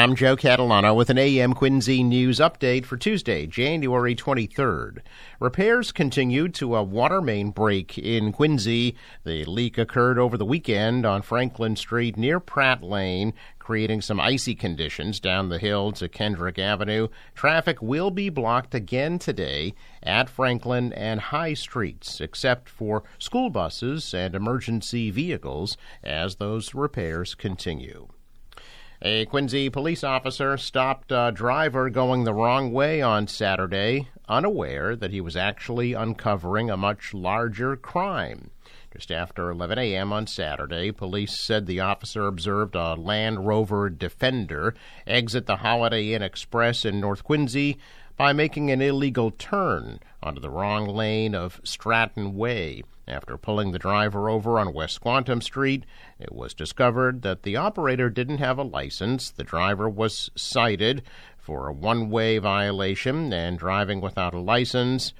I'm Joe Catalano with an AM Quincy news update for Tuesday, January 23rd. Repairs continued to a water main break in Quincy. The leak occurred over the weekend on Franklin Street near Pratt Lane, creating some icy conditions down the hill to Kendrick Avenue. Traffic will be blocked again today at Franklin and High Streets, except for school buses and emergency vehicles as those repairs continue. A Quincy police officer stopped a driver going the wrong way on Saturday, unaware that he was actually uncovering a much larger crime. Just after 11 a.m. on Saturday, police said the officer observed a Land Rover Defender exit the Holiday Inn Express in North Quincy by making an illegal turn onto the wrong lane of Stratton Way. After pulling the driver over on West Squantum Street, it was discovered that the operator didn't have a license. The driver was cited for a one way violation and driving without a license.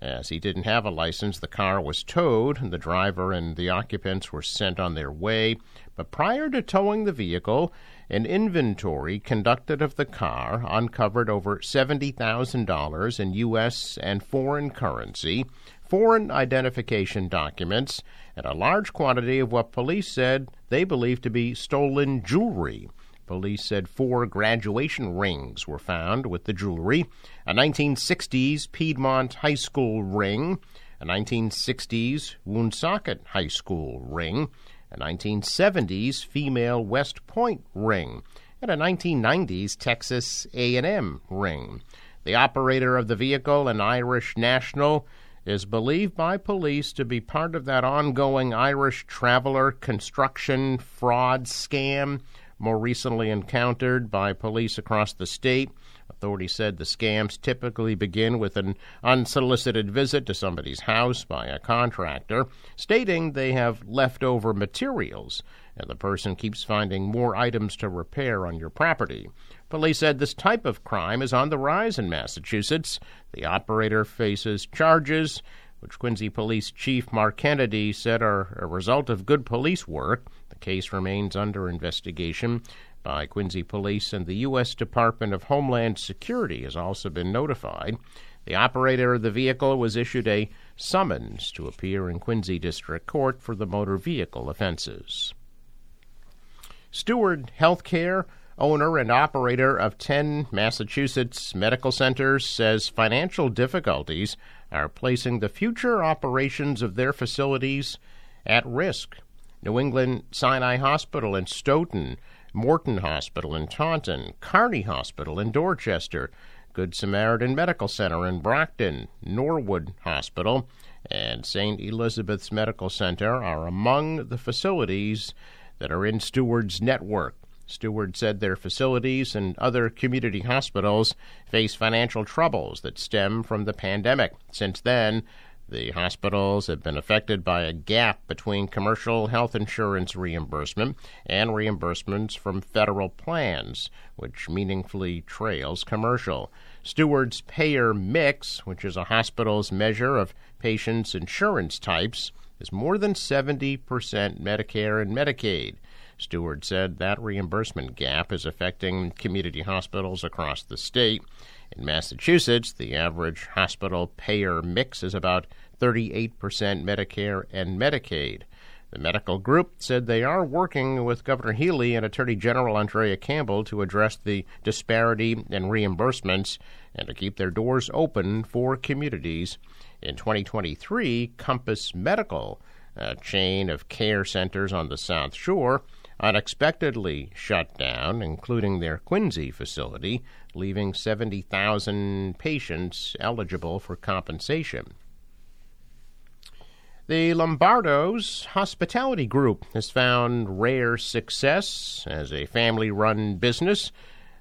As he didn't have a license, the car was towed. and The driver and the occupants were sent on their way. But prior to towing the vehicle, an inventory conducted of the car uncovered over $70,000 in U.S. and foreign currency, foreign identification documents, and a large quantity of what police said they believed to be stolen jewelry. Police said four graduation rings were found with the jewelry a 1960s Piedmont High School ring, a 1960s Woonsocket High School ring, a 1970s female West Point ring, and a 1990s Texas A&M ring. The operator of the vehicle, an Irish national, is believed by police to be part of that ongoing Irish traveler construction fraud scam more recently encountered by police across the state. Authorities said the scams typically begin with an unsolicited visit to somebody's house by a contractor, stating they have leftover materials, and the person keeps finding more items to repair on your property. Police said this type of crime is on the rise in Massachusetts. The operator faces charges, which Quincy Police Chief Mark Kennedy said are a result of good police work. The case remains under investigation by Quincy Police, and the U.S. Department of Homeland Security has also been notified. The operator of the vehicle was issued a summons to appear in Quincy District Court for the motor vehicle offenses. Steward Healthcare, owner and operator of 10 Massachusetts medical centers, says financial difficulties are placing the future operations of their facilities at risk. New England Sinai Hospital in Stoughton Morton Hospital in Taunton, Carney Hospital in Dorchester, Good Samaritan Medical Center in Brockton, Norwood Hospital, and St. Elizabeth's Medical Center are among the facilities that are in Steward's network. Steward said their facilities and other community hospitals face financial troubles that stem from the pandemic. Since then, the hospitals have been affected by a gap between commercial health insurance reimbursement and reimbursements from federal plans, which meaningfully trails commercial. Steward's payer mix, which is a hospital's measure of patients' insurance types, is more than 70% Medicare and Medicaid. Steward said that reimbursement gap is affecting community hospitals across the state. In Massachusetts, the average hospital payer mix is about 38% Medicare and Medicaid. The medical group said they are working with Governor Healey and Attorney General Andrea Campbell to address the disparity in reimbursements and to keep their doors open for communities. In 2023, Compass Medical, a chain of care centers on the South Shore, unexpectedly shut down, including their Quincy facility, leaving 70,000 patients eligible for compensation. The Lombardo's hospitality group has found rare success as a family run business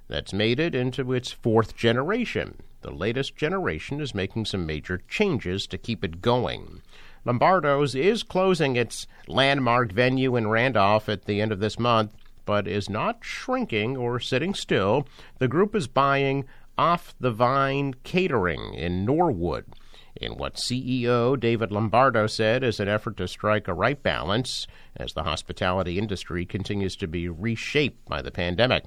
that's made it into its fourth generation. The latest generation is making some major changes to keep it going. Lombardo's is closing its landmark venue in Randolph at the end of this month, but is not shrinking or sitting still. The group is buying Off the Vine Catering in Norwood in what CEO David Lombardo said is an effort to strike a right balance as the hospitality industry continues to be reshaped by the pandemic.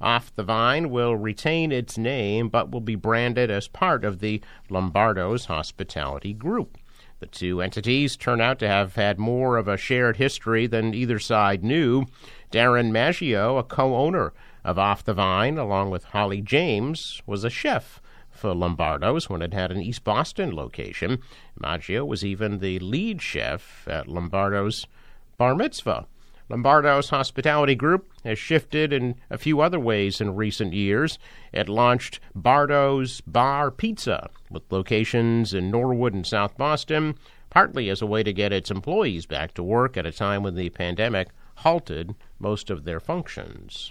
Off the Vine will retain its name but will be branded as part of the Lombardo's Hospitality Group. The two entities turn out to have had more of a shared history than either side knew. Darren Maggio, a co owner of Off the Vine, along with Holly James, was a chef for Lombardo's when it had an East Boston location. Maggio was even the lead chef at Lombardo's Bar Mitzvah. Lombardo's hospitality group has shifted in a few other ways in recent years. It launched Bardo's Bar Pizza with locations in Norwood and South Boston, partly as a way to get its employees back to work at a time when the pandemic halted most of their functions.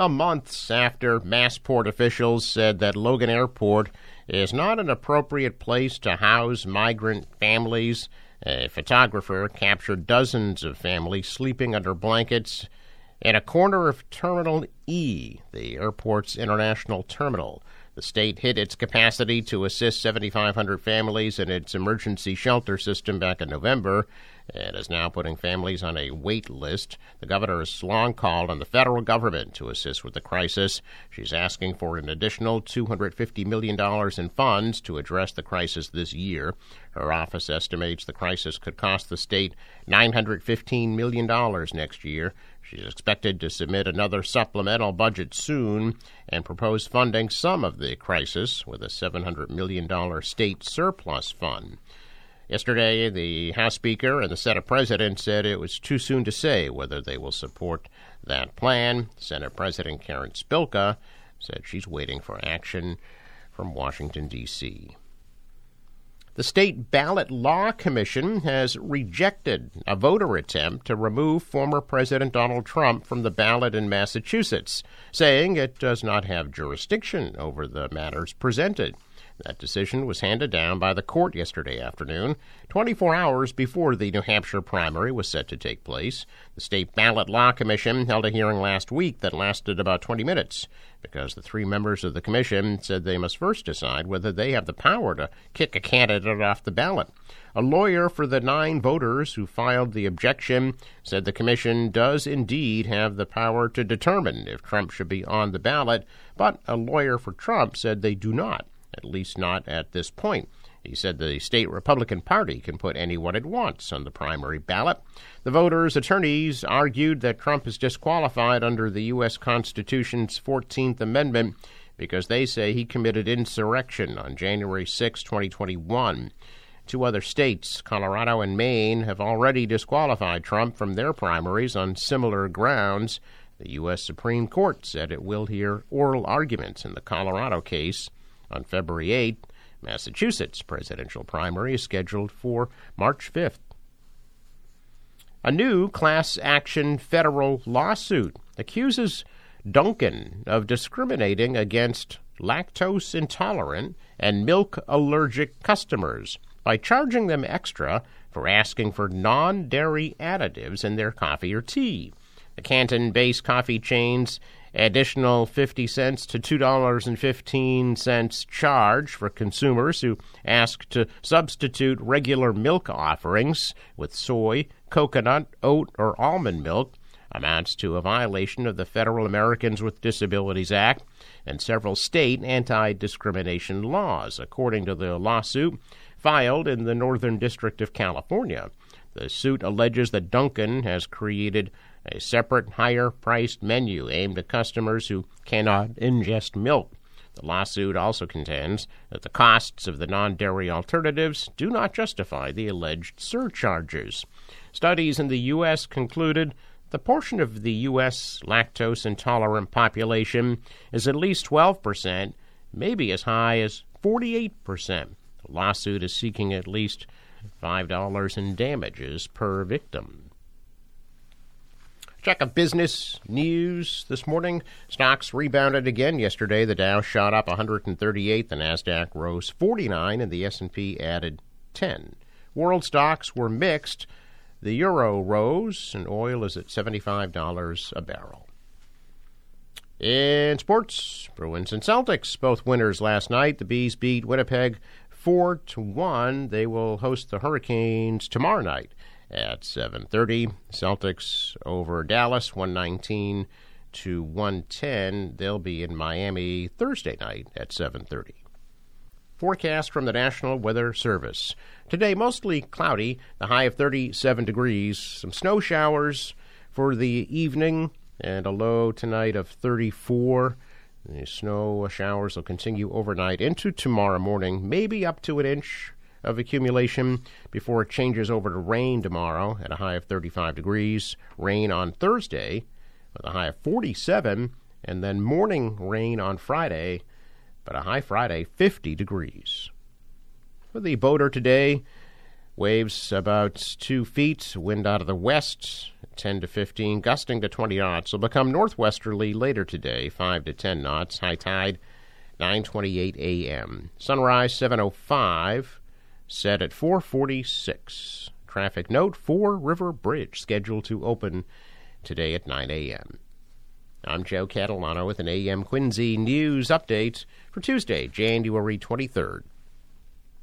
Well, months after Massport officials said that Logan Airport is not an appropriate place to house migrant families, a photographer captured dozens of families sleeping under blankets in a corner of Terminal E, the airport's international terminal. The state hit its capacity to assist 7,500 families in its emergency shelter system back in November and is now putting families on a wait list. The governor has long called on the federal government to assist with the crisis. She's asking for an additional $250 million in funds to address the crisis this year. Her office estimates the crisis could cost the state $915 million next year. She's expected to submit another supplemental budget soon and propose funding some of the crisis with a $700 million state surplus fund. Yesterday, the House Speaker and the Senate President said it was too soon to say whether they will support that plan. Senate President Karen Spilka said she's waiting for action from Washington, D.C. The State Ballot Law Commission has rejected a voter attempt to remove former President Donald Trump from the ballot in Massachusetts, saying it does not have jurisdiction over the matters presented. That decision was handed down by the court yesterday afternoon, 24 hours before the New Hampshire primary was set to take place. The State Ballot Law Commission held a hearing last week that lasted about 20 minutes because the three members of the commission said they must first decide whether they have the power to kick a candidate off the ballot. A lawyer for the nine voters who filed the objection said the commission does indeed have the power to determine if Trump should be on the ballot, but a lawyer for Trump said they do not at least not at this point. He said the state Republican Party can put anyone it wants on the primary ballot. The voters' attorneys argued that Trump is disqualified under the U.S. Constitution's 14th Amendment because they say he committed insurrection on January 6, 2021. Two other states, Colorado and Maine, have already disqualified Trump from their primaries on similar grounds. The U.S. Supreme Court said it will hear oral arguments in the Colorado case on February 8, Massachusetts presidential primary is scheduled for March 5th. A new class action federal lawsuit accuses Dunkin' of discriminating against lactose intolerant and milk allergic customers by charging them extra for asking for non dairy additives in their coffee or tea. The Canton based coffee chain's additional 50 cents to $2.15 charge for consumers who ask to substitute regular milk offerings with soy, coconut, oat, or almond milk amounts to a violation of the Federal Americans with Disabilities Act and several state anti discrimination laws, according to the lawsuit filed in the Northern District of California. The suit alleges that Dunkin' has created a separate, higher priced menu aimed at customers who cannot ingest milk. The lawsuit also contends that the costs of the non dairy alternatives do not justify the alleged surcharges. Studies in the U.S. concluded the portion of the U.S. lactose intolerant population is at least 12%, maybe as high as 48%. The lawsuit is seeking at least $5 in damages per victim. Check of business news this morning. Stocks rebounded again yesterday. The Dow shot up 138, the Nasdaq rose 49, and the S&P added 10. World stocks were mixed. The euro rose, and oil is at $75 a barrel. In sports, Bruins and Celtics both winners last night. The Bees beat Winnipeg 4 to 1. They will host the Hurricanes tomorrow night at 7:30. Celtics over Dallas 119 to 110. They'll be in Miami Thursday night at 7:30. Forecast from the National Weather Service. Today mostly cloudy, the high of 37 degrees. Some snow showers for the evening and a low tonight of 34. The snow showers will continue overnight into tomorrow morning, maybe up to an inch of accumulation before it changes over to rain tomorrow at a high of 35 degrees. Rain on Thursday with a high of 47, and then morning rain on Friday, but a high Friday 50 degrees. For the boater today, waves about two feet, wind out of the west, 10 to 15, gusting to 20 knots. Will become northwesterly later today, 5 to 10 knots. High tide 9:28 a.m. Sunrise 7:05, set at 4:46. Traffic note: Fore River Bridge scheduled to open today at 9 a.m. I'm Joe Catalano with an AM Quincy news update for Tuesday, January 23rd.